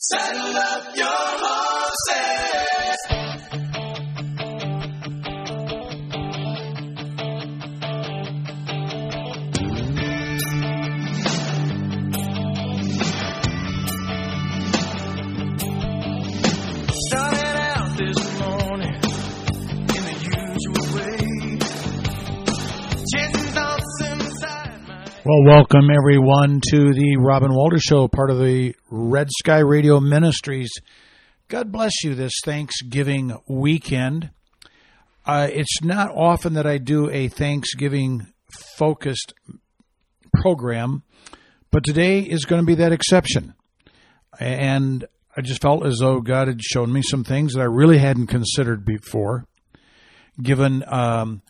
Saddle up your horses. Well, welcome everyone to the Robin Walter Show, part of the Red Sky Radio Ministries. God bless you this Thanksgiving weekend. Uh, it's not often that I do a Thanksgiving focused program, but today is going to be that exception. And I just felt as though God had shown me some things that I really hadn't considered before, given um,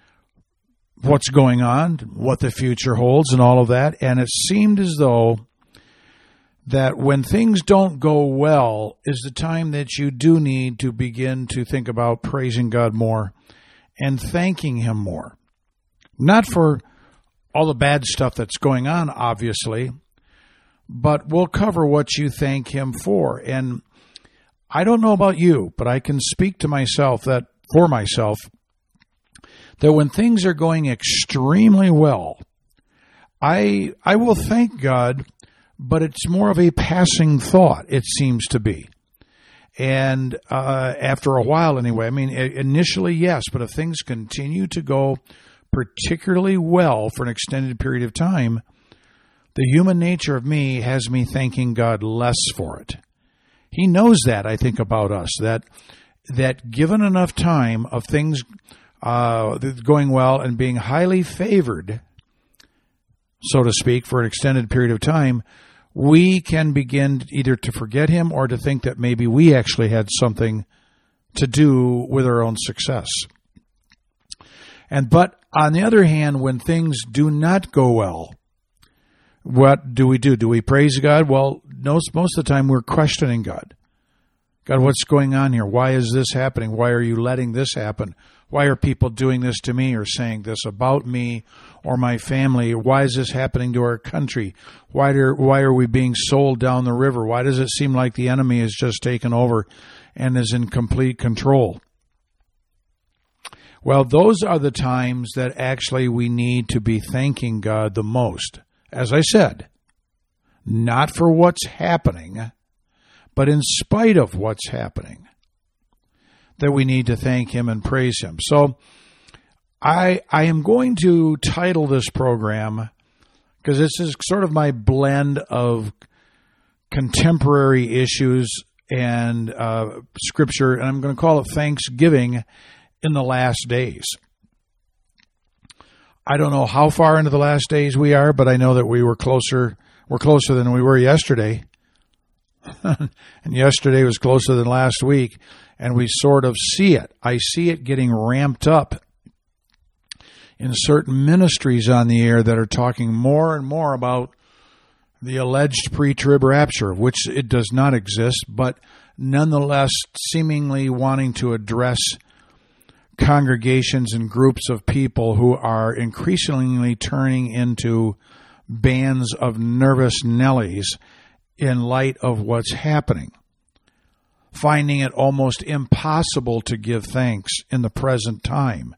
what's going on, what the future holds, and all of that. And it seemed as though that when things don't go well is the time that you do need to begin to think about praising God more and thanking Him more. Not for all the bad stuff that's going on, obviously, but we'll cover what you thank Him for. And I don't know about you, but I can speak to myself that for myself that when things are going extremely well, I I will thank God, but it's more of a passing thought. It seems to be, and uh, after a while, anyway. I mean, initially yes, but if things continue to go particularly well for an extended period of time, the human nature of me has me thanking God less for it. He knows that I think about us that that given enough time of things uh, going well and being highly favored, so to speak, for an extended period of time, we can begin either to forget him or to think that maybe we actually had something to do with our own success. And but on the other hand, when things do not go well, what do we do? Do we praise God? Well, most most of the time we're questioning God. God, what's going on here? Why is this happening? Why are you letting this happen? Why are people doing this to me or saying this about me or my family? Why is this happening to our country? Why do, why are we being sold down the river? Why does it seem like the enemy has just taken over and is in complete control? Well, those are the times that actually we need to be thanking God the most. As I said, not for what's happening, but in spite of what's happening, that we need to thank Him and praise Him. So, I I am going to title this program because this is sort of my blend of contemporary issues and uh, scripture, and I'm going to call it Thanksgiving in the last days. I don't know how far into the last days we are, but I know that we were closer. We're closer than we were yesterday, and yesterday was closer than last week, and we sort of see it. I see it getting ramped up in certain ministries on the air that are talking more and more about the alleged pre-trib rapture, which it does not exist, but nonetheless seemingly wanting to address congregations and groups of people who are increasingly turning into bands of nervous Nellies in light of what's happening, finding it almost impossible to give thanks in the present time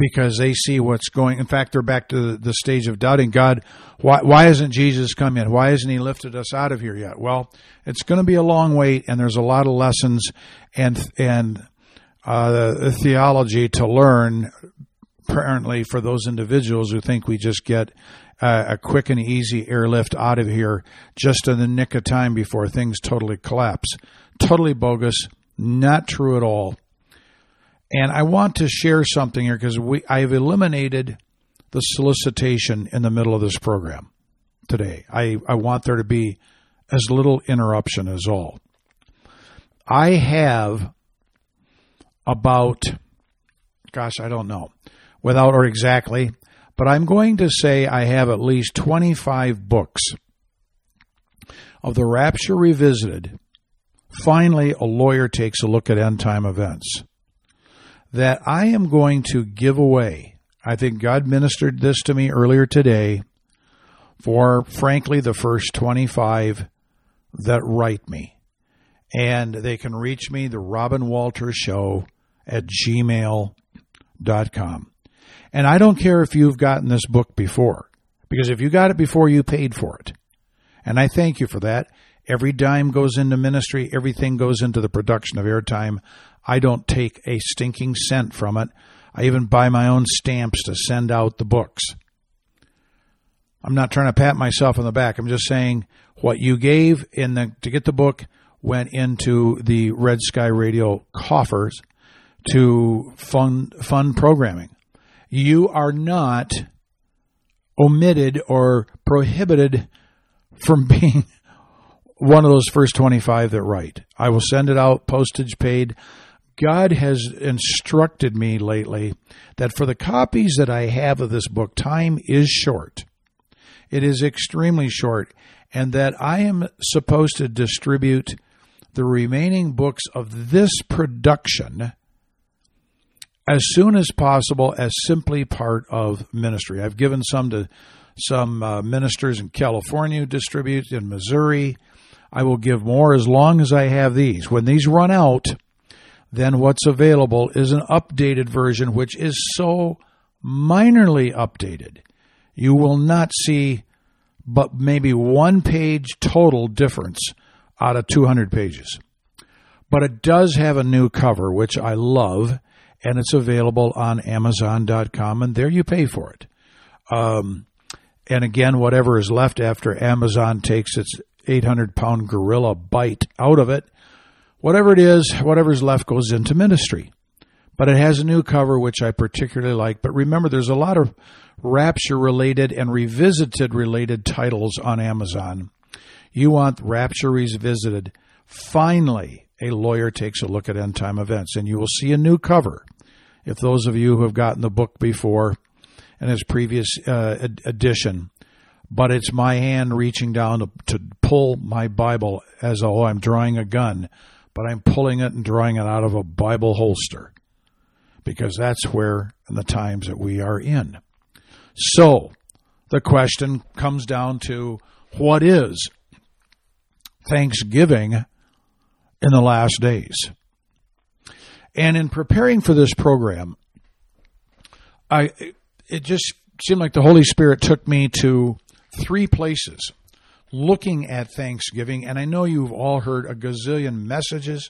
because they see what's going. In fact, they're back to the, stage of doubting God. Why, why hasn't Jesus come yet? Why hasn't He lifted us out of here yet? Well, it's going to be a long wait, and there's a lot of lessons and and uh, theology to learn. Apparently, for those individuals who think we just get uh, a quick and easy airlift out of here just in the nick of time before things totally collapse, totally bogus, not true at all. And I want to share something here because we I've eliminated the solicitation in the middle of this program today. I, I want there to be as little interruption as all. I have about gosh, I don't know, without or exactly, but I'm going to say I have at least 25 books of the Rapture Revisited. Finally, a lawyer takes a look at end time events that I am going to give away. I think God ministered this to me earlier today for, frankly, the first 25 that write me. And they can reach me, the Robin Walter Show at gmail.com. And I don't care if you've gotten this book before, because if you got it before, you paid for it. And I thank you for that. Every dime goes into ministry, everything goes into the production of airtime. I don't take a stinking cent from it. I even buy my own stamps to send out the books. I'm not trying to pat myself on the back. I'm just saying what you gave in the to get the book went into the Red Sky Radio coffers to fund fund programming. You are not omitted or prohibited from being one of those first 25 that write. I will send it out postage paid. God has instructed me lately that for the copies that I have of this book, time is short. It is extremely short, and that I am supposed to distribute the remaining books of this production as soon as possible as simply part of ministry. I've given some to some uh, ministers in California distribute in Missouri. I will give more as long as I have these. When these run out, then what's available is an updated version, which is so minorly updated. You will not see but maybe one page total difference out of 200 pages. But it does have a new cover, which I love, and it's available on Amazon.com, and there you pay for it. Um, and again, whatever is left after Amazon takes its 800 pound gorilla bite out of it, whatever it is, whatever's left goes into ministry. But it has a new cover, which I particularly like. But remember, there's a lot of rapture related and revisited related titles on Amazon. You want Rapture Revisited. Finally, a lawyer takes a look at end time events, and you will see a new cover. If those of you who have gotten the book before and its previous uh, edition, but it's my hand reaching down to, to pull my Bible as though I'm drawing a gun, but I'm pulling it and drawing it out of a Bible holster because that's where in the times that we are in. So the question comes down to what is Thanksgiving in the last days? And in preparing for this program, I it just seemed like the Holy Spirit took me to three places looking at Thanksgiving, and I know you've all heard a gazillion messages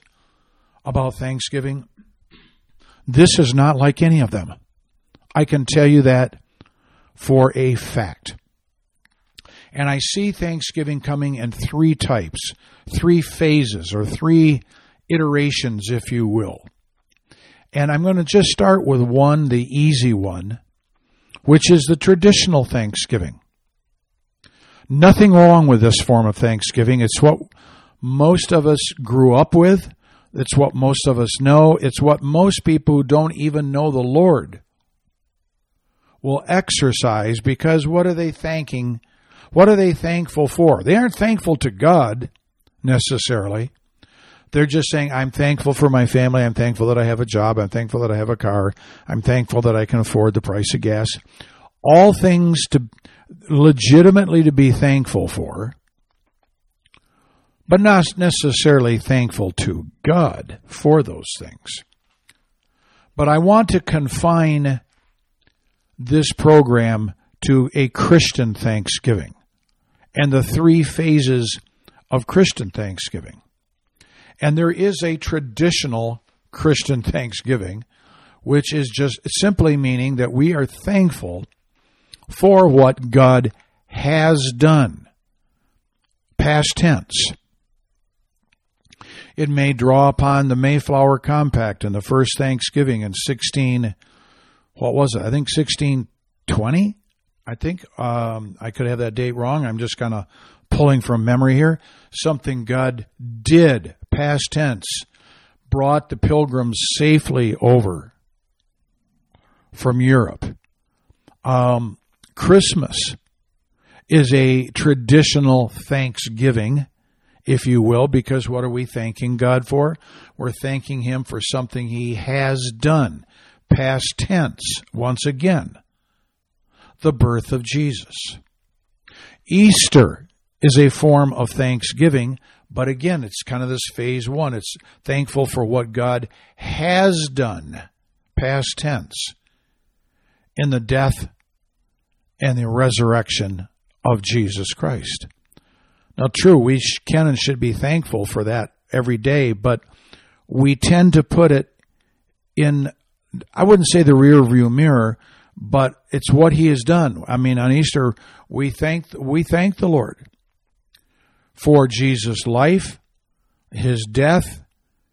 about Thanksgiving. This is not like any of them. I can tell you that for a fact. And I see Thanksgiving coming in three types, three phases, or three iterations, if you will. And I'm going to just start with one, the easy one, which is the traditional Thanksgiving. Nothing wrong with this form of Thanksgiving. It's what most of us grew up with. It's what most of us know. It's what most people who don't even know the Lord will exercise because what are they thanking? What are they thankful for? They aren't thankful to God necessarily. They're just saying, I'm thankful for my family. I'm thankful that I have a job. I'm thankful that I have a car. I'm thankful that I can afford the price of gas. All things to legitimately to be thankful for, but not necessarily thankful to God for those things. But I want to confine this program to a Christian Thanksgiving and the three phases of Christian Thanksgiving. And there is a traditional Christian Thanksgiving, which is just simply meaning that we are thankful for what God has done. Past tense. It may draw upon the Mayflower Compact and the first Thanksgiving in 16, what was it? I think 1620. I think um, I could have that date wrong. I'm just kind of pulling from memory here. Something God did, past tense, brought the pilgrims safely over from Europe. Um, Christmas is a traditional thanksgiving, if you will, because what are we thanking God for? We're thanking Him for something He has done. Past tense, once again, the birth of Jesus. Easter is a form of thanksgiving. But again, it's kind of this phase one. It's thankful for what God has done, past tense, in the death and the resurrection of Jesus Christ. Now, true, we can and should be thankful for that every day, but we tend to put it in, I wouldn't say the rear view mirror, but it's what he has done. I mean, on Easter, we thank, we thank the Lord for Jesus' life, his death,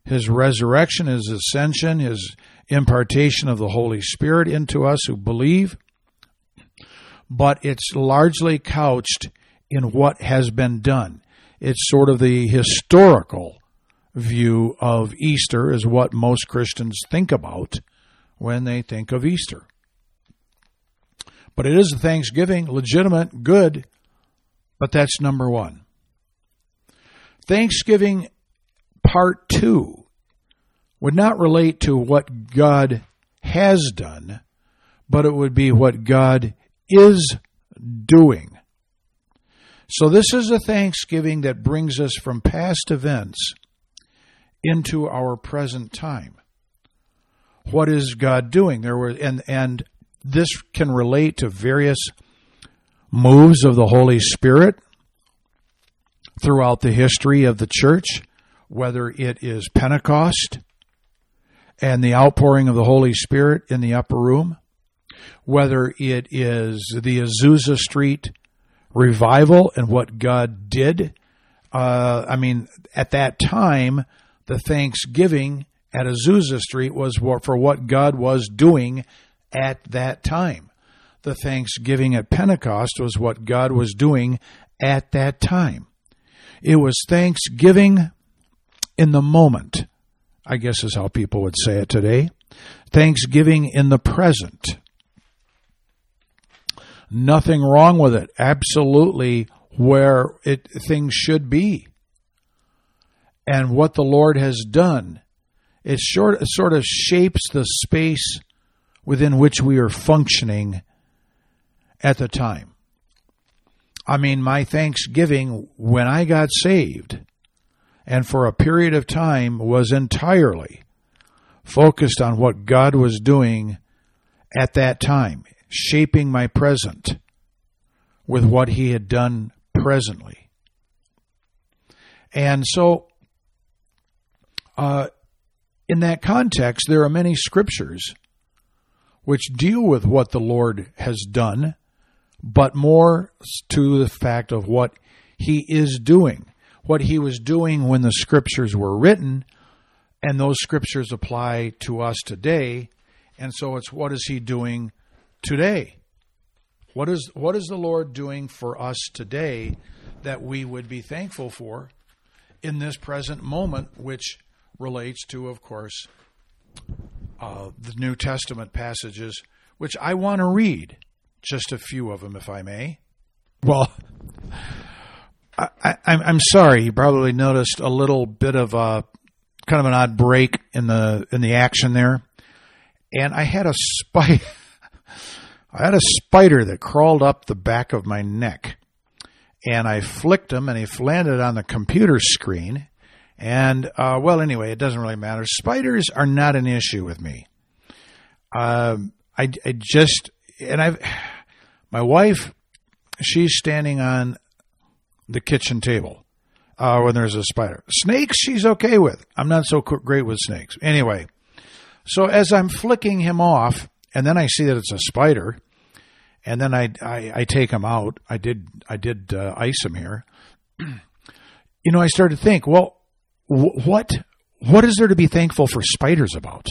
his resurrection, his ascension, his impartation of the Holy Spirit into us who believe. But it's largely couched in what has been done. It's sort of the historical view of Easter, is what most Christians think about when they think of Easter. But it is a Thanksgiving, legitimate, good, but that's number one. Thanksgiving part two would not relate to what God has done, but it would be what God is doing. So, this is a thanksgiving that brings us from past events into our present time. What is God doing? There were and and this can relate to various moves of the Holy Spirit throughout the history of the church, whether it is Pentecost and the outpouring of the Holy Spirit in the upper room, whether it is the Azusa Street revival and what God did. Uh, I mean, at that time, the Thanksgiving at Azusa Street was for what God was doing at that time. The Thanksgiving at Pentecost was what God was doing at that time. It was Thanksgiving in the moment, I guess is how people would say it today. Thanksgiving in the present. Nothing wrong with it. Absolutely where it things should be. And what the Lord has done, it sort, sort of shapes the space within which we are functioning at the time. I mean, my Thanksgiving when I got saved and for a period of time was entirely focused on what God was doing at that time shaping my present with what he had done presently. And so, uh, in that context, there are many scriptures which deal with what the Lord has done, but more to the fact of what he is doing, what he was doing when the scriptures were written, and those scriptures apply to us today. And so it's what is he doing today. What is what is the Lord doing for us today that we would be thankful for in this present moment, which relates to, of course, uh, the New Testament passages, which I want to read just a few of them, if I may. Well, I, am sorry. You probably noticed a little bit of a kind of an odd break in the in the action there, and I had a spike. I had a spider that crawled up the back of my neck. And I flicked him and he landed on the computer screen. And, uh, well, anyway, it doesn't really matter. Spiders are not an issue with me. Um, I, I just, and I've, my wife, she's standing on the kitchen table uh, when there's a spider. Snakes, she's okay with. I'm not so great with snakes. Anyway, so as I'm flicking him off, and then I see that it's a spider, and then I I, I take him out. I did I did uh, ice him here. you know, I started to think, well, wh- what what is there to be thankful for spiders about?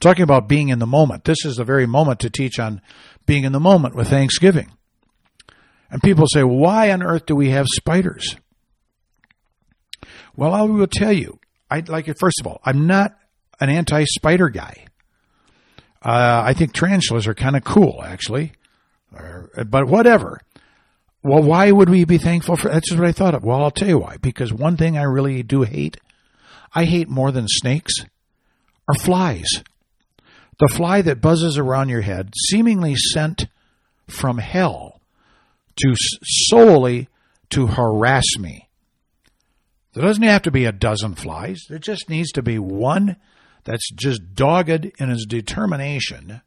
Talking about being in the moment. This is the very moment to teach on being in the moment with Thanksgiving. And people say, why on earth do we have spiders? Well, I will tell you. I'd like it. First of all, I'm not an anti-spider guy. Uh, I think tarantulas are kind of cool, actually. but whatever. Well, why would we be thankful for? That's just what I thought of. Well, I'll tell you why. Because one thing I really do hate, I hate more than snakes, are flies. The fly that buzzes around your head, seemingly sent from hell to solely to harass me. There doesn't have to be a dozen flies. There just needs to be one that's just dogged in his determination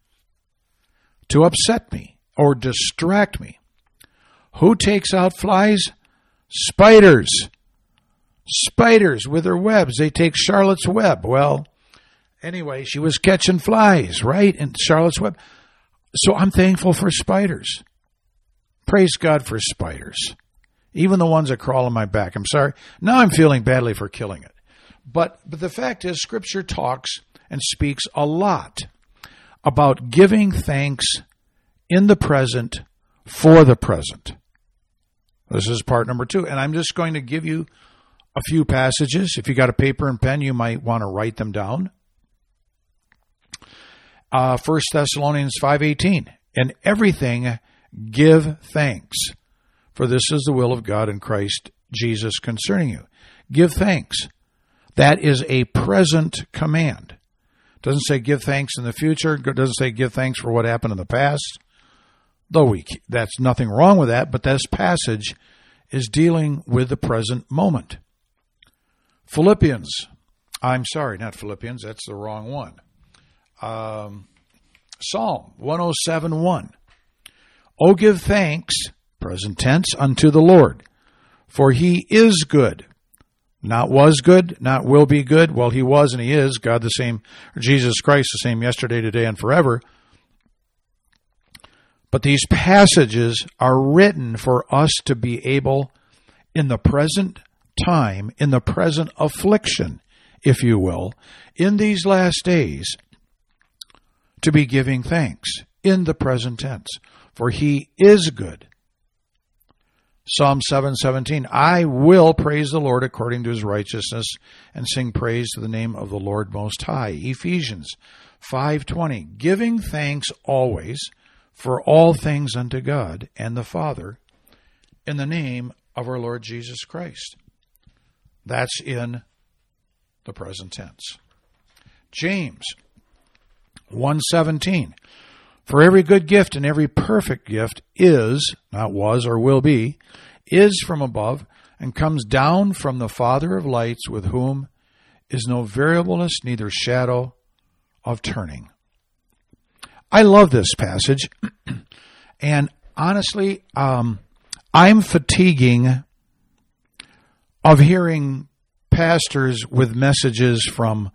to upset me or distract me. Who takes out flies? Spiders. Spiders with their webs. They take Charlotte's web. Well, anyway, she was catching flies, right? In Charlotte's web. So I'm thankful for spiders. Praise God for spiders. Even the ones that crawl on my back. I'm sorry. Now I'm feeling badly for killing it. But but the fact is scripture talks and speaks a lot about giving thanks in the present for the present. This is part number 2 and I'm just going to give you a few passages. If you got a paper and pen, you might want to write them down. Uh, 1 Thessalonians 5:18. In everything give thanks, for this is the will of God in Christ Jesus concerning you. Give thanks. That is a present command. Doesn't say give thanks in the future. Doesn't say give thanks for what happened in the past. Though we, that's nothing wrong with that, but this passage is dealing with the present moment. Philippians, I'm sorry, not Philippians, that's the wrong one. Um, Psalm 107.1. Oh, give thanks, present tense, unto the Lord, for he is good. Not was good, not will be good. Well, he was and he is, God the same, Jesus Christ the same yesterday, today, and forever. But these passages are written for us to be able, in the present time, in the present affliction, if you will, in these last days, to be giving thanks in the present tense. For he is good. Psalm 717, I will praise the Lord according to his righteousness and sing praise to the name of the Lord Most High. Ephesians 5:20, giving thanks always for all things unto God and the Father in the name of our Lord Jesus Christ. That's in the present tense. James 117 For every good gift and every perfect gift is, not was or will be, is from above and comes down from the Father of lights with whom is no variableness neither shadow of turning. I love this passage and honestly um, I'm fatiguing of hearing pastors with messages from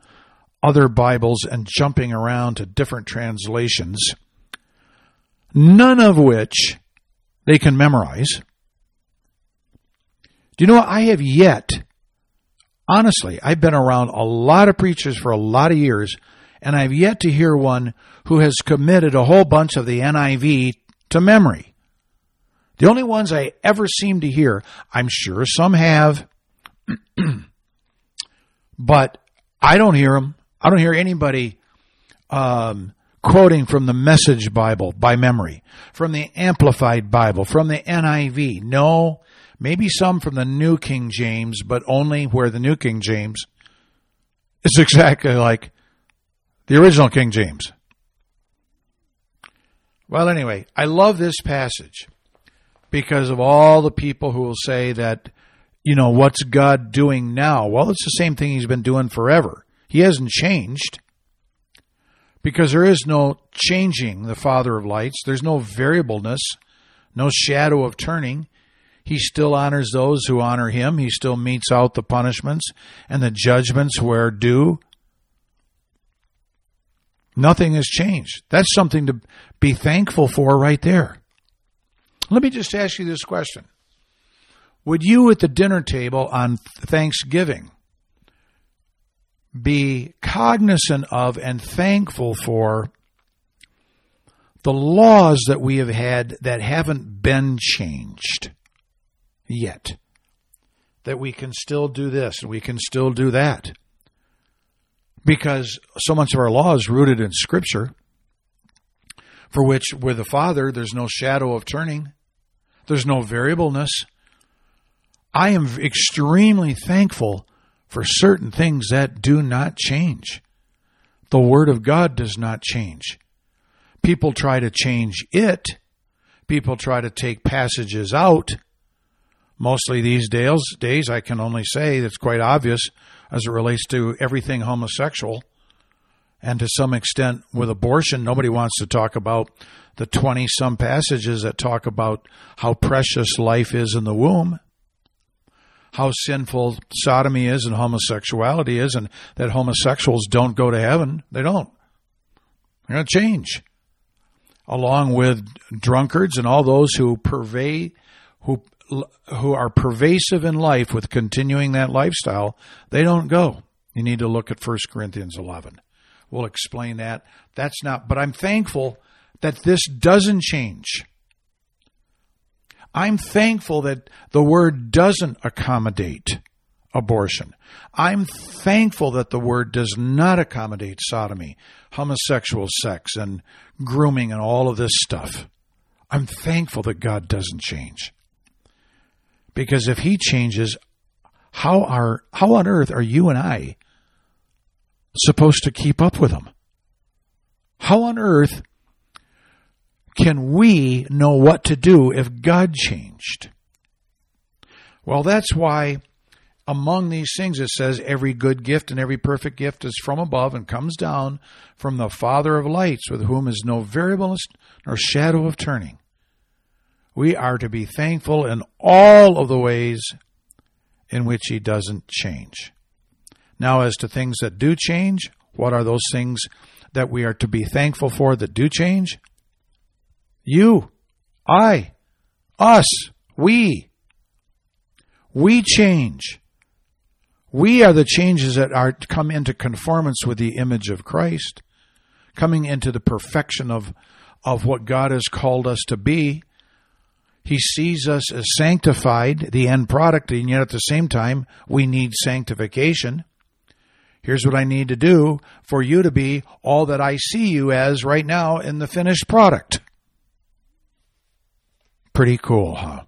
other Bibles and jumping around to different translations, none of which they can memorize. Do you know what? I have yet, honestly, I've been around a lot of preachers for a lot of years, and I've yet to hear one who has committed a whole bunch of the NIV to memory. The only ones I ever seem to hear, I'm sure some have, but I don't hear them. I don't hear anybody um, quoting from the Message Bible by memory, from the Amplified Bible, from the NIV. No, maybe some from the New King James, but only where the New King James is exactly like the original King James. Well, anyway, I love this passage because of all the people who will say that, you know, what's God doing now? Well, it's the same thing he's been doing forever. He hasn't changed because there is no changing the Father of lights. There's no variableness, no shadow of turning. He still honors those who honor him. He still metes out the punishments and the judgments where due. Nothing has changed. That's something to be thankful for right there. Let me just ask you this question. Would you at the dinner table on Thanksgiving be cognizant of and thankful for the laws that we have had that haven't been changed yet. That we can still do this and we can still do that. Because so much of our law is rooted in Scripture, for which with the Father there's no shadow of turning, there's no variableness. I am extremely thankful for certain things that do not change. The Word of God does not change. People try to change it, people try to take passages out, Mostly these days, days I can only say that's quite obvious as it relates to everything homosexual. And to some extent with abortion, nobody wants to talk about the 20 some passages that talk about how precious life is in the womb, how sinful sodomy is and homosexuality is, and that homosexuals don't go to heaven. They don't. They're going to change. Along with drunkards and all those who pervade, who who are pervasive in life with continuing that lifestyle, they don't go. You need to look at 1 Corinthians 11. We'll explain that. That's not, but I'm thankful that this doesn't change. I'm thankful that the word doesn't accommodate abortion. I'm thankful that the word does not accommodate sodomy, homosexual sex, and grooming and all of this stuff. I'm thankful that God doesn't change. Because if he changes, how are how on earth are you and I supposed to keep up with him? How on earth can we know what to do if God changed? Well, that's why among these things it says every good gift and every perfect gift is from above and comes down from the Father of lights, with whom is no variableness nor shadow of turning we are to be thankful in all of the ways in which He doesn't change. Now, as to things that do change, what are those things that we are to be thankful for that do change? You, I, us, we. We change. We are the changes that are come into conformance with the image of Christ, coming into the perfection of, of what God has called us to be. He sees us as sanctified, the end product, and yet at the same time, we need sanctification. Here's what I need to do for you to be all that I see you as right now in the finished product. Pretty cool, huh?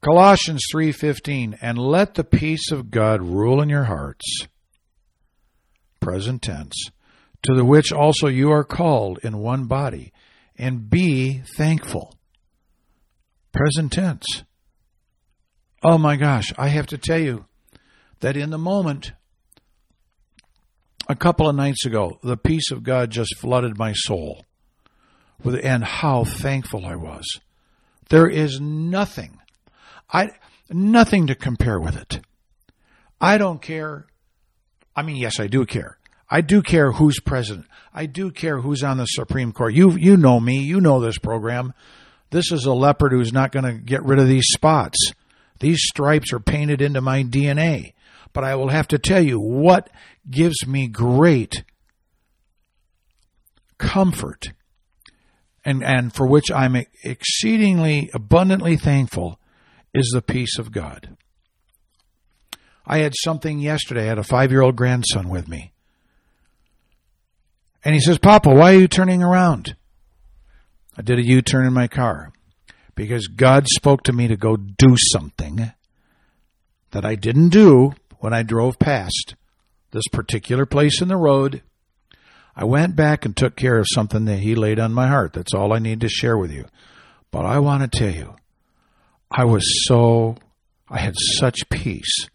Colossians 3:15 and let the peace of God rule in your hearts. Present tense. To the which also you are called in one body and be thankful. Present tense. Oh my gosh, I have to tell you that in the moment, a couple of nights ago, the peace of God just flooded my soul. With, and how thankful I was. There is nothing, I, nothing to compare with it. I don't care. I mean, yes, I do care. I do care who's president. I do care who's on the Supreme Court. You, you know me. You know this program. This is a leopard who's not going to get rid of these spots. These stripes are painted into my DNA. But I will have to tell you what gives me great comfort and, and for which I'm exceedingly abundantly thankful is the peace of God. I had something yesterday. I had a five year old grandson with me. And he says, Papa, why are you turning around? I did a U turn in my car because God spoke to me to go do something that I didn't do when I drove past this particular place in the road. I went back and took care of something that He laid on my heart. That's all I need to share with you. But I want to tell you, I was so, I had such peace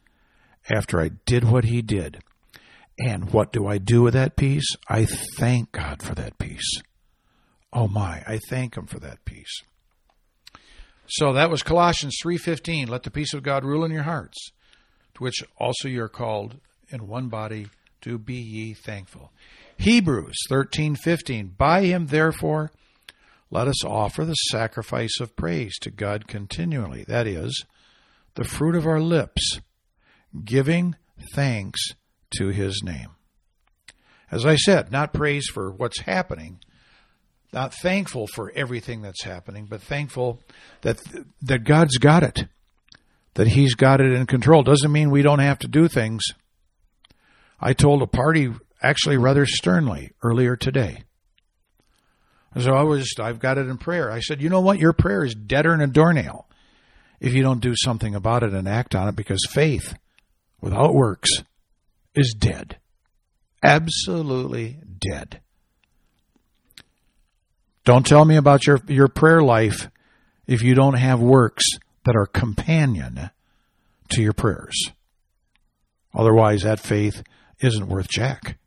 after I did what He did. And what do I do with that peace? I thank God for that peace. Oh my, I thank him for that peace. So that was Colossians 3:15, let the peace of God rule in your hearts, to which also you are called in one body to be ye thankful. Hebrews 13:15, by him therefore let us offer the sacrifice of praise to God continually, that is, the fruit of our lips, giving thanks to his name. As I said, not praise for what's happening, not thankful for everything that's happening, but thankful that that God's got it, that He's got it in control. Doesn't mean we don't have to do things. I told a party actually rather sternly earlier today. So I was, I've got it in prayer. I said, you know what? Your prayer is deader than a doornail if you don't do something about it and act on it because faith without works is dead. Absolutely dead. Don't tell me about your, your prayer life if you don't have works that are companion to your prayers. Otherwise, that faith isn't worth jack.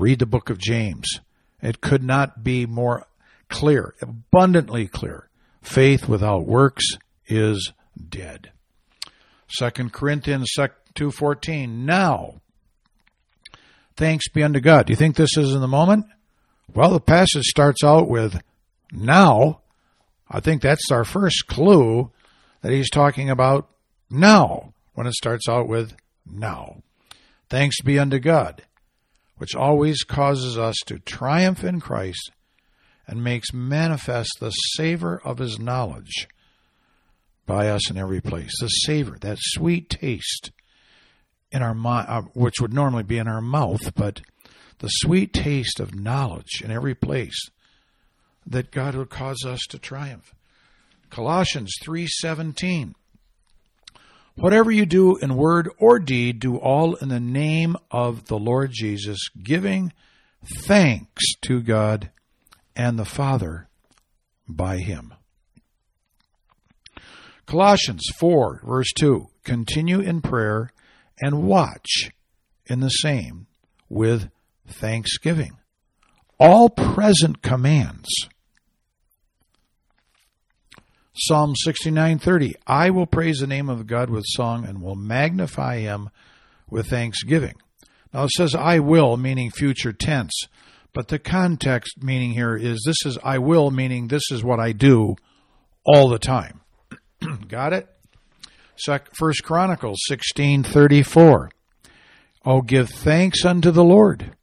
Read the book of James. It could not be more clear, abundantly clear. Faith without works is dead. 2 Corinthians 2:14 Now thanks be unto God. Do you think this is in the moment? Well, the passage starts out with now. I think that's our first clue that he's talking about now when it starts out with now. Thanks be unto God, which always causes us to triumph in Christ and makes manifest the savor of his knowledge by us in every place. The savor, that sweet taste in our mind, uh, which would normally be in our mouth, but the sweet taste of knowledge in every place that God would cause us to triumph. Colossians 3:17 Whatever you do in word or deed, do all in the name of the Lord Jesus, giving thanks to God and the Father by him. Colossians 4, verse 2 Continue in prayer and watch in the same with thanksgiving. All present commands. Psalm 69:30 I will praise the name of God with song and will magnify him with thanksgiving. Now it says I will meaning future tense, but the context meaning here is this is I will meaning this is what I do all the time. Got it? First Chronicles 16:34 Oh give thanks unto the Lord.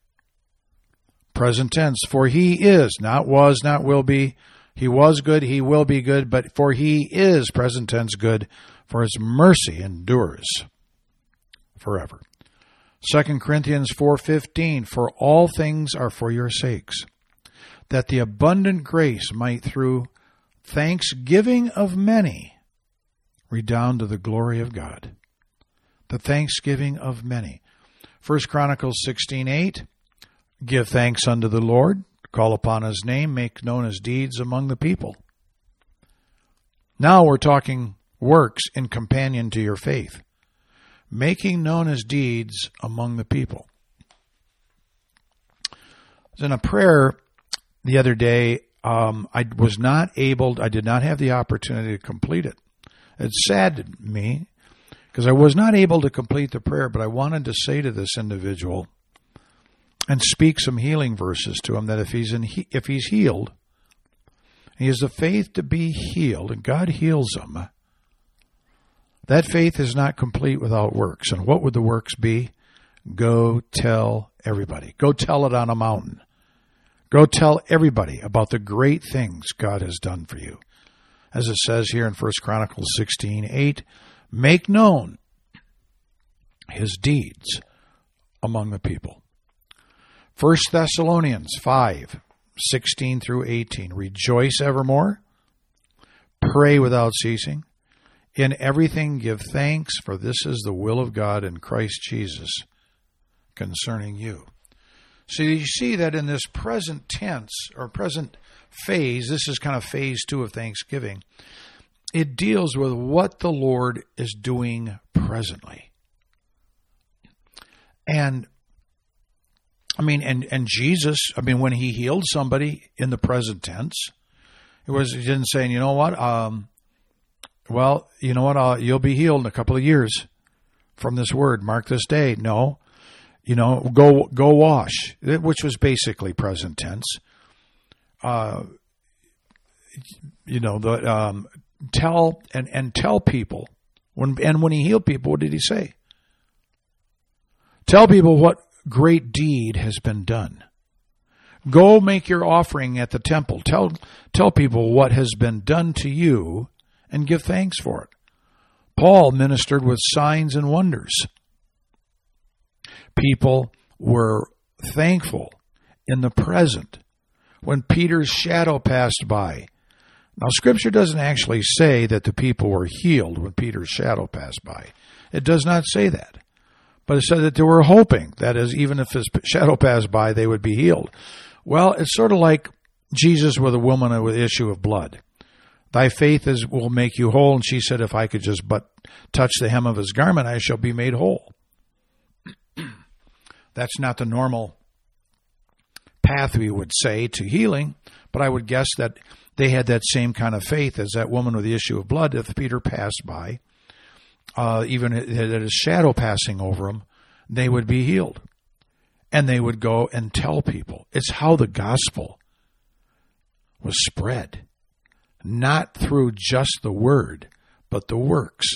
Present tense for he is not was not will be he was good, he will be good, but for he is present tense good, for his mercy endures forever. 2 Corinthians 4:15 For all things are for your sakes, that the abundant grace might through thanksgiving of many redound to the glory of God. The thanksgiving of many. 1 Chronicles 16:8 Give thanks unto the Lord, call upon his name, make known his deeds among the people. Now we're talking works in companion to your faith, making known his deeds among the people. in a prayer the other day. Um, I was not able, I did not have the opportunity to complete it. It saddened me because I was not able to complete the prayer, but I wanted to say to this individual and speak some healing verses to him that if he's in, he, if he's healed, he has the faith to be healed, and God heals him. That faith is not complete without works. And what would the works be? Go tell everybody. Go tell it on a mountain. Go tell everybody about the great things God has done for you. As it says here in 1 Chronicles 16 8, make known his deeds among the people. 1 Thessalonians 5 16 through 18. Rejoice evermore, pray without ceasing. In everything give thanks, for this is the will of God in Christ Jesus concerning you. So you see that in this present tense or present phase, this is kind of phase two of Thanksgiving, it deals with what the Lord is doing presently. And I mean, and, and Jesus, I mean, when he healed somebody in the present tense, it was, he didn't say, you know what, um, well, you know what, uh, you'll be healed in a couple of years from this word, mark this day. No, you know, go, go wash, which was basically present tense. Uh, you know, the, um, tell and, and tell people when, and when he healed people, what did he say? Tell people what great deed has been done. Go make your offering at the temple. Tell, tell people what has been done to you and give thanks for it. Paul ministered with signs and wonders. People were thankful in the present when Peter's shadow passed by. Now, Scripture doesn't actually say that the people were healed when Peter's shadow passed by. It does not say that. But it said that they were hoping that as even if his shadow passed by, they would be healed. Well, it's sort of like Jesus with a woman with issue of blood. Thy faith is will make you whole. And she said, If I could just but touch the hem of his garment, I shall be made whole. That's not the normal path we would say to healing, but I would guess that they had that same kind of faith as that woman with the issue of blood. If Peter passed by, uh, even at his shadow passing over them, they would be healed. And they would go and tell people. It's how the gospel was spread. Not through just the word, but the works.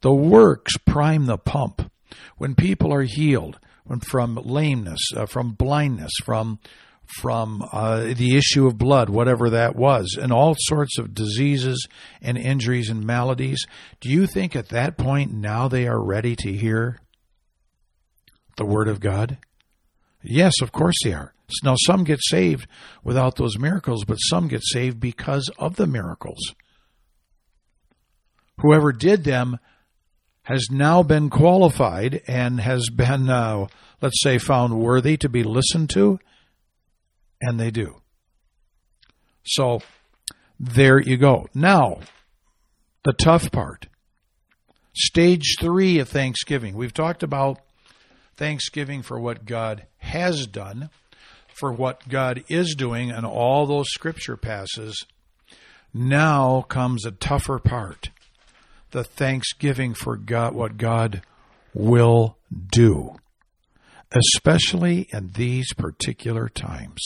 The works prime the pump. When people are healed when from lameness, uh, from blindness, from from uh, the issue of blood, whatever that was, and all sorts of diseases and injuries and maladies. Do you think at that point now they are ready to hear the Word of God? Yes, of course they are. Now, some get saved without those miracles, but some get saved because of the miracles. Whoever did them has now been qualified and has been, uh, let's say, found worthy to be listened to, and they do. So there you go. Now, the tough part. Stage three of Thanksgiving. We've talked about Thanksgiving for what God has done, for what God is doing, and all those scripture passes. Now comes a tougher part the thanksgiving for God, what God will do, especially in these particular times.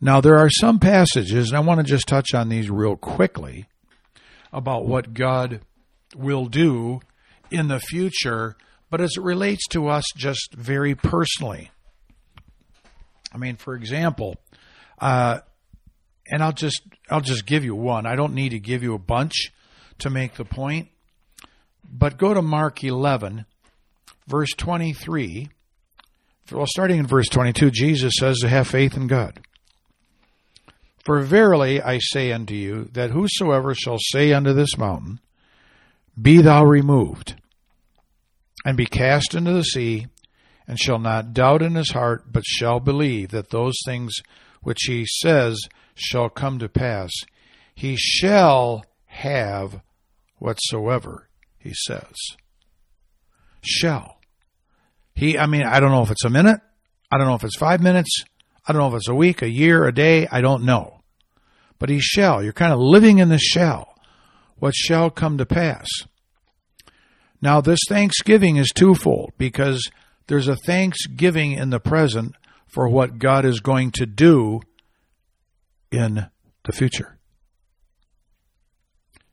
Now, there are some passages, and I want to just touch on these real quickly about what God will do in the future, but as it relates to us just very personally. I mean, for example, uh, and I'll just I'll just give you one. I don't need to give you a bunch to make the point. But go to Mark 11, verse 23. Well, starting in verse 22, Jesus says to have faith in God. For verily I say unto you, that whosoever shall say unto this mountain, Be thou removed, and be cast into the sea, and shall not doubt in his heart, but shall believe that those things which he says shall come to pass, he shall have whatsoever he says. Shall. He, I mean, I don't know if it's a minute. I don't know if it's five minutes. I don't know if it's a week, a year, a day. I don't know. But he shall. You're kind of living in the shall. What shall come to pass. Now, this thanksgiving is twofold because there's a thanksgiving in the present for what God is going to do in the future.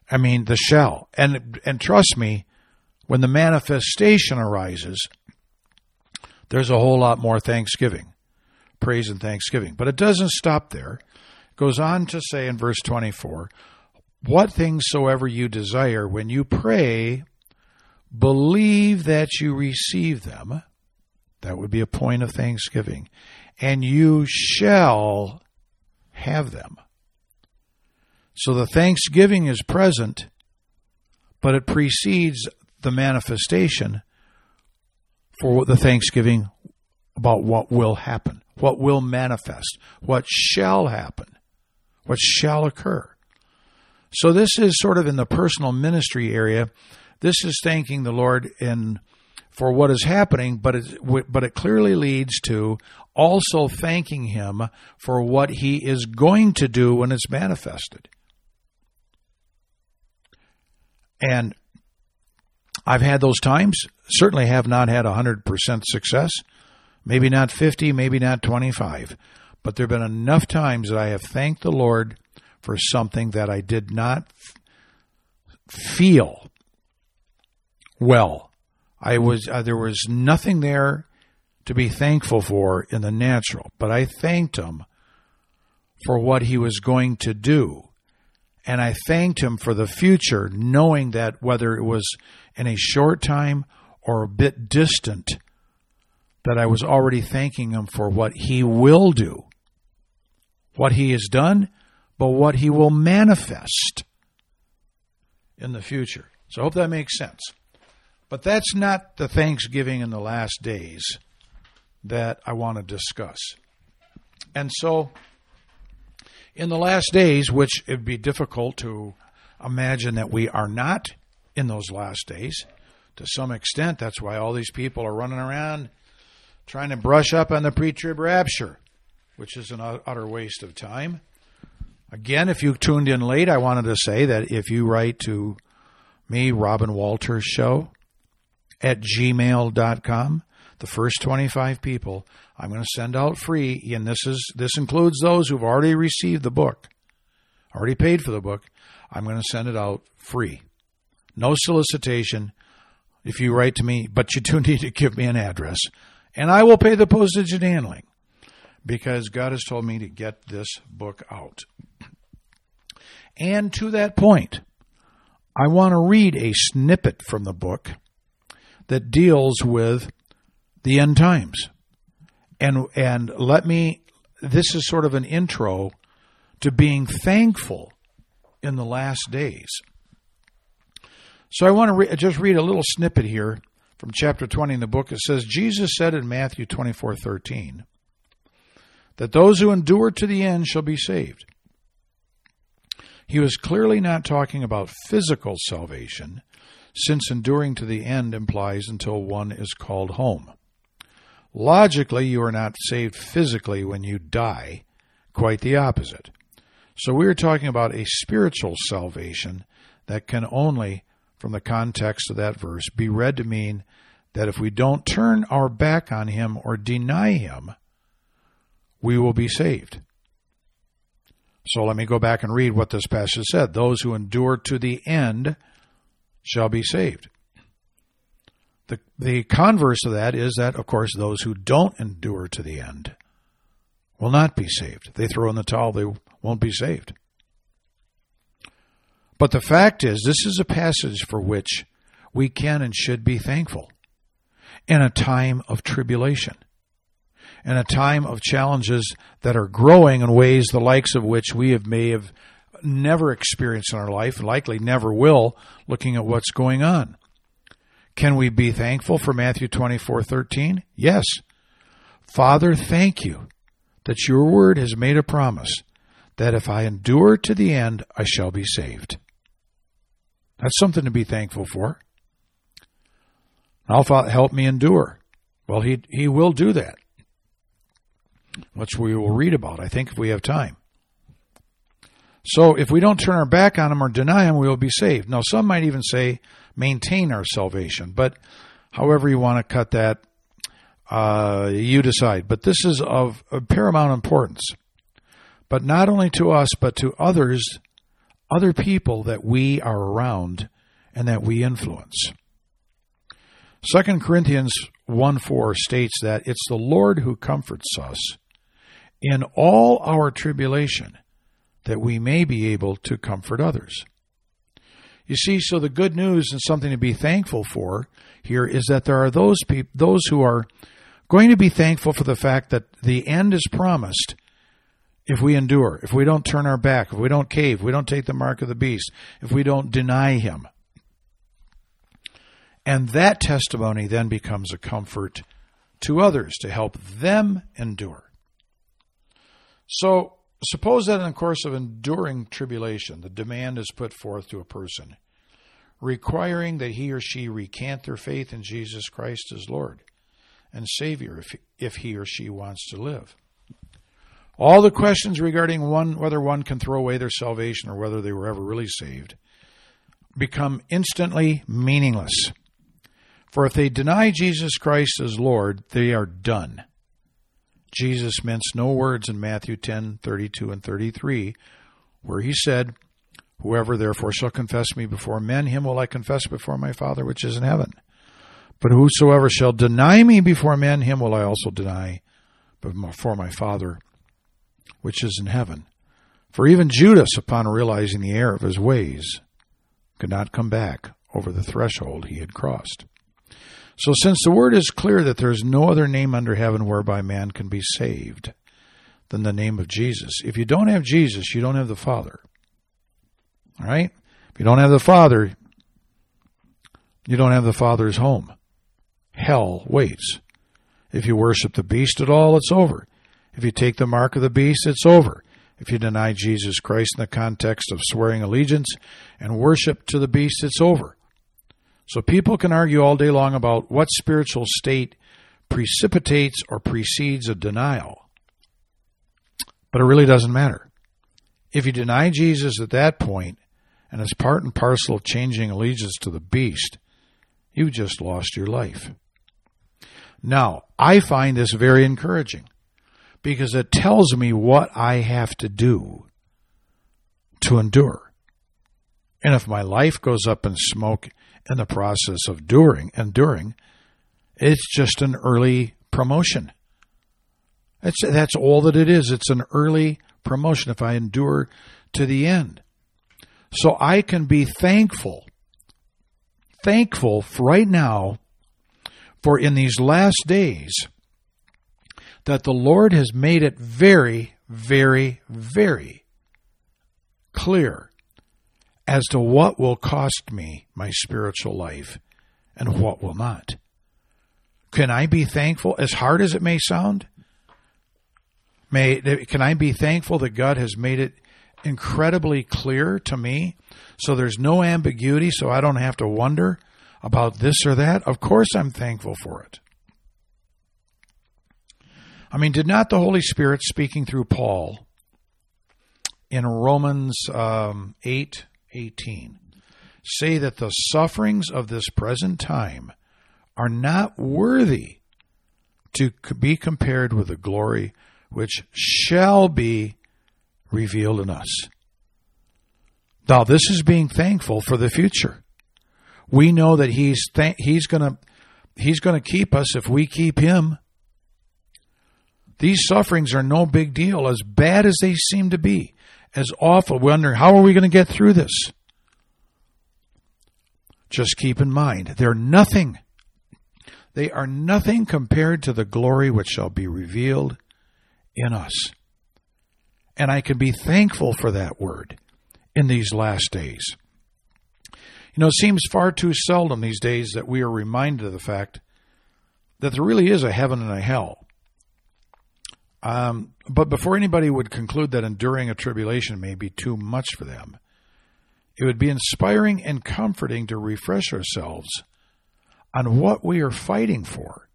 I mean, the shell. And, and trust me, when the manifestation arises, there's a whole lot more thanksgiving, praise and thanksgiving. But it doesn't stop there. Goes on to say in verse 24, What things soever you desire, when you pray, believe that you receive them. That would be a point of thanksgiving. And you shall have them. So the thanksgiving is present, but it precedes the manifestation for the thanksgiving about what will happen, what will manifest, what shall happen, what shall occur. So this is sort of in the personal ministry area. This is thanking the Lord in for what is happening, but it, but it clearly leads to also thanking Him for what He is going to do when it's manifested. And I've had those times, certainly have not had 100% success, maybe not 50, maybe not 25, but there have been enough times that I have thanked the Lord for something that I did not feel well. I was uh, there was nothing there to be thankful for in the natural, but I thanked him for what he was going to do and I thanked him for the future, knowing that whether it was in a short time or a bit distant, that I was already thanking him for what he will do, what he has done, but what he will manifest in the future. So I hope that makes sense. But that's not the Thanksgiving in the last days that I want to discuss. And so In the last days, which it'd be difficult to imagine that we are not in those last days, to some extent, that's why all these people are running around trying to brush up on the pre trib rapture, which is an utter waste of time. Again, if you tuned in late, I wanted to say that if you write to me, Robin Walters Show, at gmail.com, the first 25 people I'm going to send out free, and this is this includes those who've already received the book, already paid for the book. I'm going to send it out free. No solicitation if you write to me, but you do need to give me an address, and I will pay the postage and handling because God has told me to get this book out. And to that point, I want to read a snippet from the book that deals with the end times. And and let me this is sort of an intro to being thankful in the last days. So I want to re- just read a little snippet here from chapter 20 in the book. It says Jesus said in Matthew twenty four 24:13 that those who endure to the end shall be saved. He was clearly not talking about physical salvation, since enduring to the end implies until one is called home. Logically, you are not saved physically when you die, quite the opposite. So we are talking about a spiritual salvation that can only, from the context of that verse, be read to mean that if we don't turn our back on Him or deny Him, we will be saved. So let me go back and read what this passage said. Those who endure to the end shall be saved. The, the converse of that is that, of course, those who don't endure to the end will not be saved. They throw in the towel, they won't be saved. But the fact is, this is a passage for which we can and should be thankful in a time of tribulation in a time of challenges that are growing in ways the likes of which we have may have never experienced in our life, likely never will, looking at what's going on. Can we be thankful for Matthew 24:13? Yes. Father, thank you that your word has made a promise that if I endure to the end, I shall be saved. That's something to be thankful for. Now, help me endure. Well, he, he will do that which we will read about, I think, if we have time. So if we don't turn our back on him or deny him, we will be saved. Now, some might even say maintain our salvation, but however you want to cut that, uh, you decide. But this is of, of paramount importance. But not only to us, but to others, other people that we are around and that we influence. 2 Corinthians 1 4 states that it's the Lord who comforts us in all our tribulation, that we may be able to comfort others. You see, so the good news and something to be thankful for here is that there are those people, those who are going to be thankful for the fact that the end is promised if we endure, if we don't turn our back, if we don't cave, we don't take the mark of the beast, if we don't deny him. And that testimony then becomes a comfort to others to help them endure. So, suppose that in the course of enduring tribulation, the demand is put forth to a person, requiring that he or she recant their faith in Jesus Christ as Lord and Savior if, if he or she wants to live. All the questions regarding one, whether one can throw away their salvation or whether they were ever really saved become instantly meaningless. For if they deny Jesus Christ as Lord, they are done. Jesus minced no words in Matthew 10:32 and 33, where he said, Whoever therefore shall confess me before men, him will I confess before my Father which is in heaven. But whosoever shall deny me before men, him will I also deny before my Father which is in heaven. For even Judas, upon realizing the error of his ways, could not come back over the threshold he had crossed. So, since the word is clear that there is no other name under heaven whereby man can be saved than the name of Jesus, if you don't have Jesus, you don't have the Father. All right? If you don't have the Father, you don't have the Father's home. Hell waits. If you worship the beast at all, it's over. If you take the mark of the beast, it's over. If you deny Jesus Christ in the context of swearing allegiance and worship to the beast, it's over. So people can argue all day long about what spiritual state precipitates or precedes a denial. But it really doesn't matter. If you deny Jesus at that point, and it's part and parcel of changing allegiance to the beast, you just lost your life. Now, I find this very encouraging because it tells me what I have to do to endure. And if my life goes up in smoke in the process of enduring, enduring, it's just an early promotion. That's that's all that it is. It's an early promotion if I endure to the end. So I can be thankful, thankful right now for in these last days that the Lord has made it very, very, very clear as to what will cost me my spiritual life and what will not. Can I be thankful, as hard as it may sound? May can I be thankful that God has made it incredibly clear to me, so there's no ambiguity, so I don't have to wonder about this or that? Of course, I'm thankful for it. I mean, did not the Holy Spirit speaking through Paul in Romans um, 8 18 say that the sufferings of this present time are not worthy to be compared with the glory which shall be revealed in us. Now, this is being thankful for the future. We know that he's th- he's going to he's going to keep us if we keep him. These sufferings are no big deal, as bad as they seem to be, as awful. We wonder how are we going to get through this. Just keep in mind, they're nothing. They are nothing compared to the glory which shall be revealed in us. And I can be thankful for that word in these last days. You know, it seems far too seldom these days that we are reminded of the fact that there really is a heaven and a hell. Um, but before anybody would conclude that enduring a tribulation may be too much for them, it would be inspiring and comforting to refresh ourselves on what we are fighting for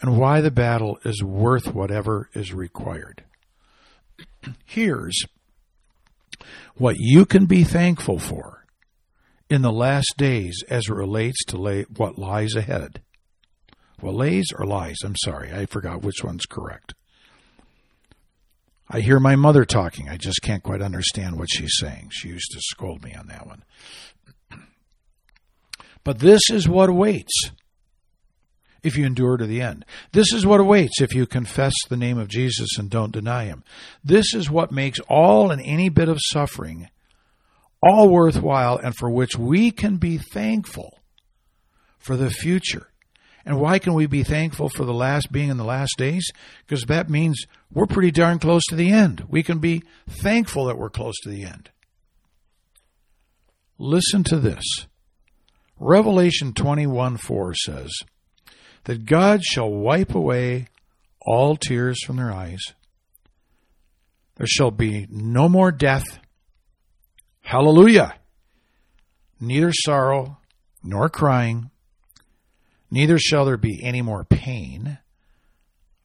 and why the battle is worth whatever is required. Here's what you can be thankful for in the last days as it relates to lay, what lies ahead. Well, lays or lies? I'm sorry, I forgot which one's correct. I hear my mother talking. I just can't quite understand what she's saying. She used to scold me on that one. But this is what awaits if you endure to the end. This is what awaits if you confess the name of Jesus and don't deny him. This is what makes all and any bit of suffering all worthwhile and for which we can be thankful for the future. And why can we be thankful for the last being in the last days? Because that means we're pretty darn close to the end. We can be thankful that we're close to the end. Listen to this. Revelation 21 4 says that God shall wipe away all tears from their eyes. There shall be no more death. Hallelujah. Neither sorrow nor crying neither shall there be any more pain,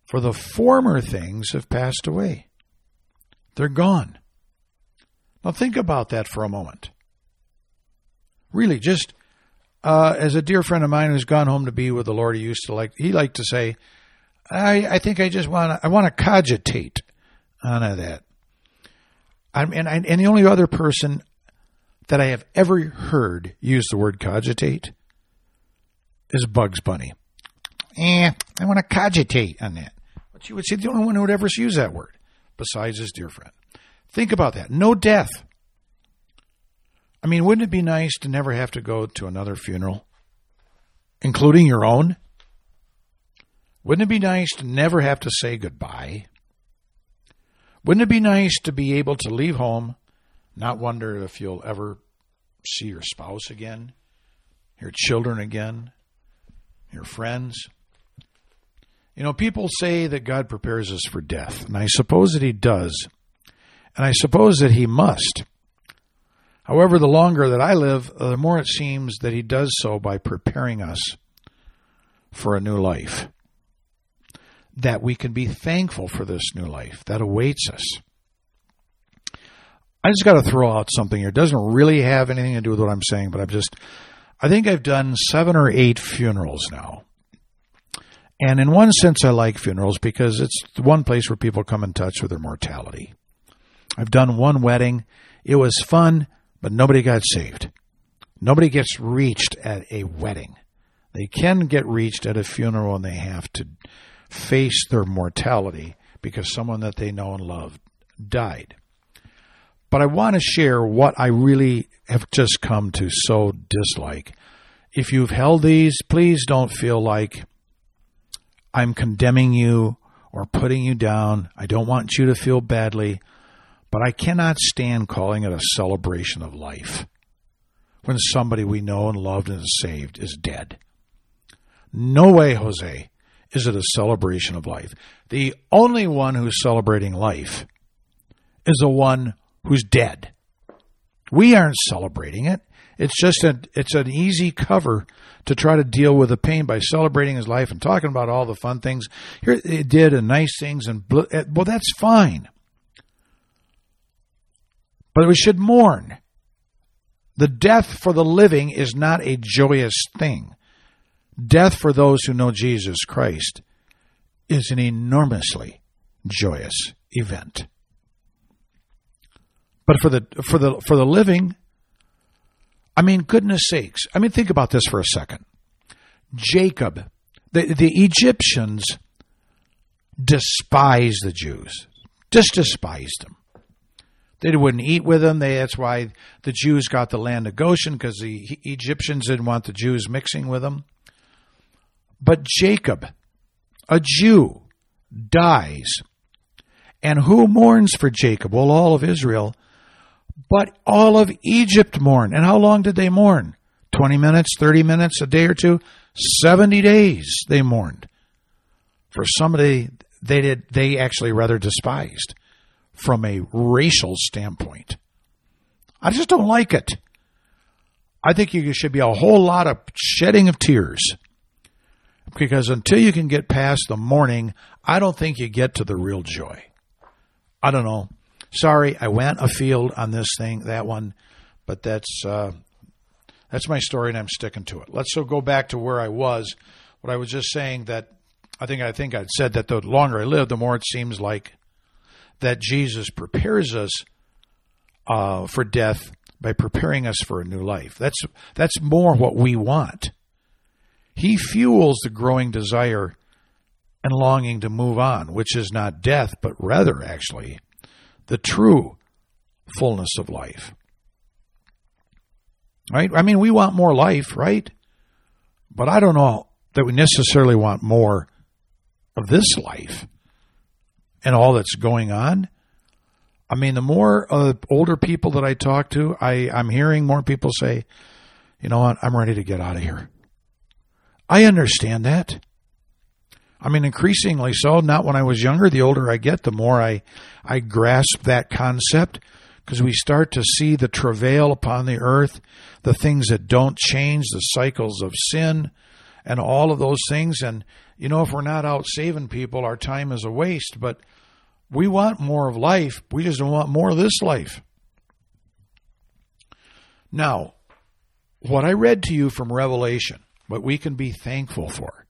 for the former things have passed away. They're gone. Now think about that for a moment. Really, just uh, as a dear friend of mine who's gone home to be with the Lord, he used to like he liked to say, "I I think I just want to I want to cogitate on that." I'm, and and the only other person that I have ever heard use the word cogitate is Bugs Bunny. Eh, I want to cogitate on that. But you would say the only one who would ever use that word, besides his dear friend. Think about that. No death. I mean, wouldn't it be nice to never have to go to another funeral, including your own? Wouldn't it be nice to never have to say goodbye? Wouldn't it be nice to be able to leave home, not wonder if you'll ever see your spouse again, your children again, your friends. You know, people say that God prepares us for death, and I suppose that He does And I suppose that he must. However, the longer that I live, the more it seems that he does so by preparing us for a new life. That we can be thankful for this new life that awaits us. I just got to throw out something here. It doesn't really have anything to do with what I'm saying, but I'm just, I think I've done seven or eight funerals now. And in one sense, I like funerals because it's the one place where people come in touch with their mortality. I've done one wedding. It was fun, but nobody got saved. Nobody gets reached at a wedding. They can get reached at a funeral and they have to face their mortality because someone that they know and love died. But I want to share what I really have just come to so dislike. If you've held these, please don't feel like I'm condemning you or putting you down. I don't want you to feel badly, but I cannot stand calling it a celebration of life when somebody we know and loved and saved is dead. No way, Jose, is it a celebration of life. The only one who's celebrating life is the one who's dead. We aren't celebrating it. It's just a it's an easy cover to try to deal with the pain by celebrating his life and talking about all the fun things here it did and nice things and eh, well that's fine. But we should mourn. The death for the living is not a joyous thing. Death for those who know Jesus Christ is an enormously joyous event. But for the for the for the living, I mean, goodness sakes. I mean, think about this for a second. Jacob, the, the Egyptians despised the Jews, just despised them. They wouldn't eat with them. They, that's why the Jews got the land of Goshen because the Egyptians didn't want the Jews mixing with them. But Jacob, a Jew, dies. And who mourns for Jacob? Well, all of Israel. But all of Egypt mourned. And how long did they mourn? 20 minutes, 30 minutes, a day or two? 70 days they mourned. For somebody they did they actually rather despised from a racial standpoint. I just don't like it. I think you should be a whole lot of shedding of tears. Because until you can get past the mourning, I don't think you get to the real joy. I don't know. Sorry, I went afield on this thing, that one, but that's uh, that's my story, and I'm sticking to it. Let's so go back to where I was. What I was just saying that I think I think I'd said that the longer I live, the more it seems like that Jesus prepares us uh, for death by preparing us for a new life. That's that's more what we want. He fuels the growing desire and longing to move on, which is not death, but rather actually the true fullness of life. Right? I mean, we want more life, right? But I don't know that we necessarily want more of this life and all that's going on. I mean, the more uh, older people that I talk to, I, I'm hearing more people say, you know what, I'm ready to get out of here. I understand that. I mean, increasingly so. Not when I was younger. The older I get, the more I, I grasp that concept because we start to see the travail upon the earth, the things that don't change, the cycles of sin, and all of those things. And, you know, if we're not out saving people, our time is a waste. But we want more of life. We just don't want more of this life. Now, what I read to you from Revelation, what we can be thankful for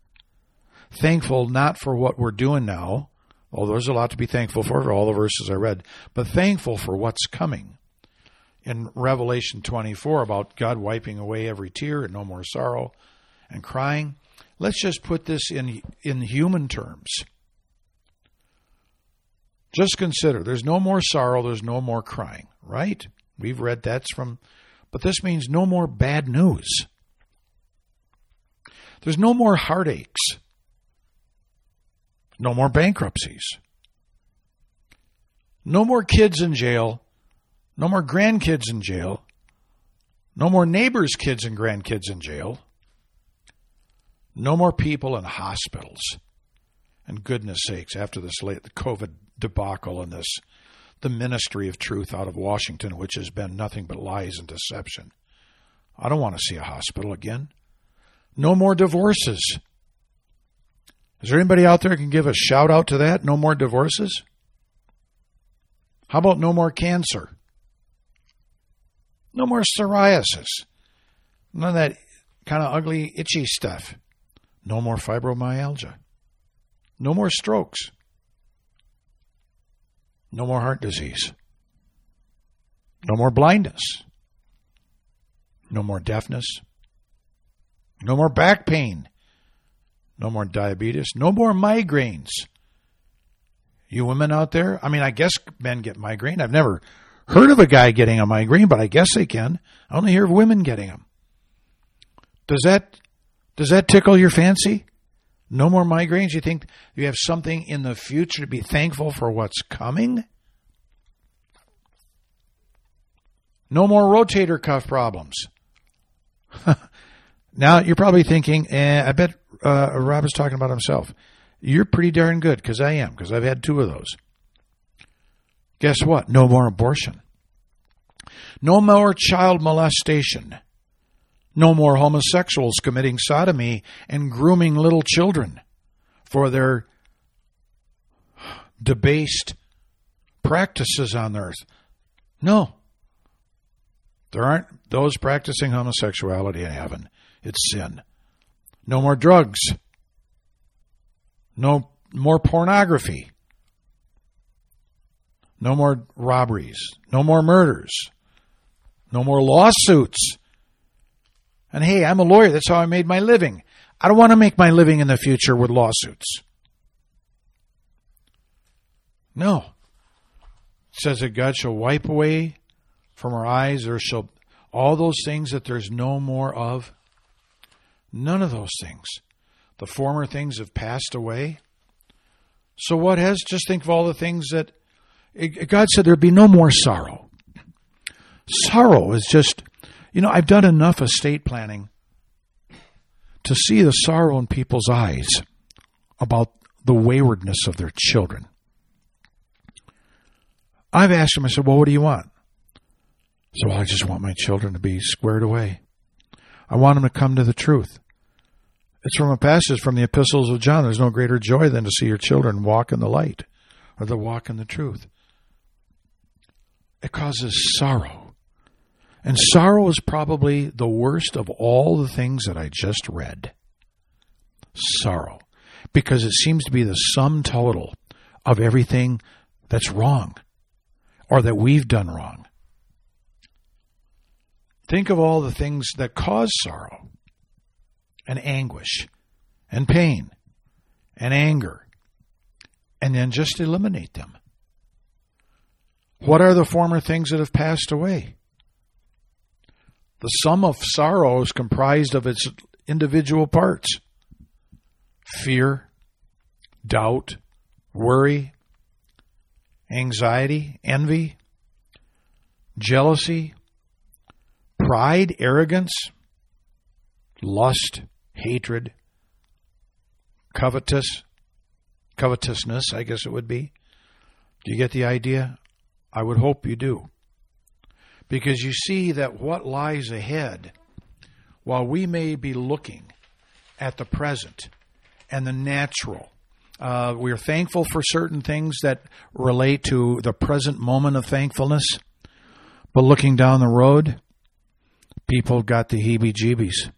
thankful not for what we're doing now, although there's a lot to be thankful for, for all the verses I read, but thankful for what's coming. In Revelation 24 about God wiping away every tear and no more sorrow and crying. Let's just put this in in human terms. Just consider there's no more sorrow, there's no more crying, right? We've read that's from but this means no more bad news. There's no more heartaches. No more bankruptcies. No more kids in jail. No more grandkids in jail. No more neighbors' kids and grandkids in jail. No more people in hospitals. And goodness sakes, after this late the COVID debacle and this the ministry of truth out of Washington, which has been nothing but lies and deception. I don't want to see a hospital again. No more divorces. Is there anybody out there can give a shout out to that? No more divorces? How about no more cancer? No more psoriasis. None of that kind of ugly, itchy stuff. No more fibromyalgia. No more strokes. No more heart disease. No more blindness. No more deafness. No more back pain. No more diabetes. No more migraines. You women out there, I mean, I guess men get migraine. I've never heard of a guy getting a migraine, but I guess they can. I only hear of women getting them. Does that does that tickle your fancy? No more migraines? You think you have something in the future to be thankful for what's coming? No more rotator cuff problems. now you're probably thinking, eh, I bet uh, Rob is talking about himself. You're pretty darn good because I am because I've had two of those. Guess what? No more abortion. No more child molestation. No more homosexuals committing sodomy and grooming little children for their debased practices on earth. No. There aren't those practicing homosexuality in heaven. It's sin. No more drugs. No more pornography. No more robberies. No more murders. No more lawsuits. And hey, I'm a lawyer. That's how I made my living. I don't want to make my living in the future with lawsuits. No. It says that God shall wipe away from our eyes, there shall all those things that there's no more of. None of those things. The former things have passed away. So what has? Just think of all the things that God said there'd be no more sorrow. Sorrow is just, you know, I've done enough estate planning to see the sorrow in people's eyes about the waywardness of their children. I've asked them, I said, well, what do you want? So I just want my children to be squared away. I want them to come to the truth. It's from a passage from the epistles of John. There's no greater joy than to see your children walk in the light or to walk in the truth. It causes sorrow. And sorrow is probably the worst of all the things that I just read. Sorrow. Because it seems to be the sum total of everything that's wrong or that we've done wrong. Think of all the things that cause sorrow and anguish and pain and anger, and then just eliminate them. What are the former things that have passed away? The sum of sorrow is comprised of its individual parts fear, doubt, worry, anxiety, envy, jealousy, pride, arrogance, lust, hatred, covetous, covetousness, I guess it would be. Do you get the idea? I would hope you do. Because you see that what lies ahead, while we may be looking at the present and the natural, uh, we are thankful for certain things that relate to the present moment of thankfulness, but looking down the road, people got the heebie jeebies.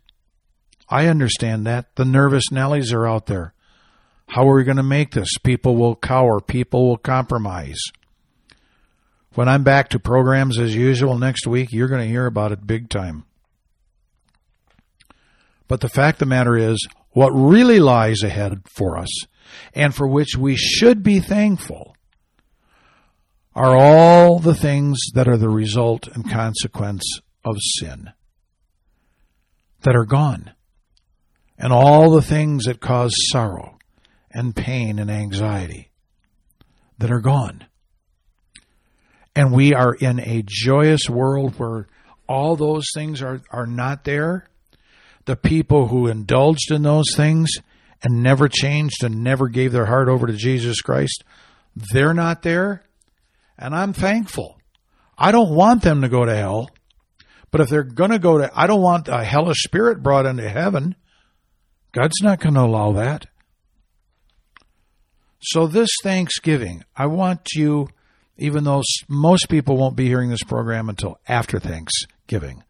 I understand that. The nervous Nellies are out there. How are we going to make this? People will cower, people will compromise. When I'm back to programs as usual next week, you're going to hear about it big time. But the fact of the matter is, what really lies ahead for us, and for which we should be thankful, are all the things that are the result and consequence of sin that are gone, and all the things that cause sorrow and pain and anxiety that are gone. And we are in a joyous world where all those things are, are not there. The people who indulged in those things and never changed and never gave their heart over to Jesus Christ, they're not there. And I'm thankful. I don't want them to go to hell. But if they're going to go to, I don't want a hellish spirit brought into heaven. God's not going to allow that. So this Thanksgiving, I want you, even though most people won't be hearing this program until after Thanksgiving,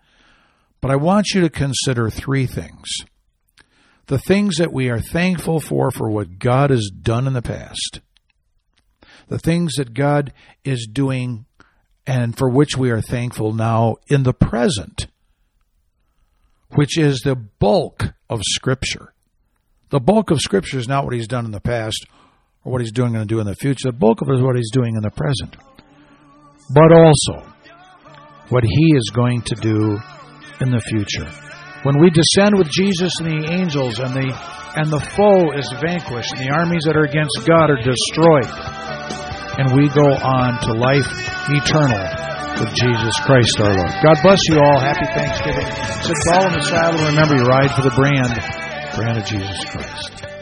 but I want you to consider three things. The things that we are thankful for, for what God has done in the past. The things that God is doing and for which we are thankful now in the present, which is the bulk of Scripture. The bulk of Scripture is not what He's done in the past or what He's doing and do in the future. The bulk of it is what He's doing in the present, but also what He is going to do in the future. When we descend with Jesus and the angels, and the and the foe is vanquished, and the armies that are against God are destroyed, and we go on to life eternal with Jesus Christ our Lord. God bless you all. Happy Thanksgiving. Sit tall in the saddle. Remember, you ride for the brand, brand of Jesus Christ.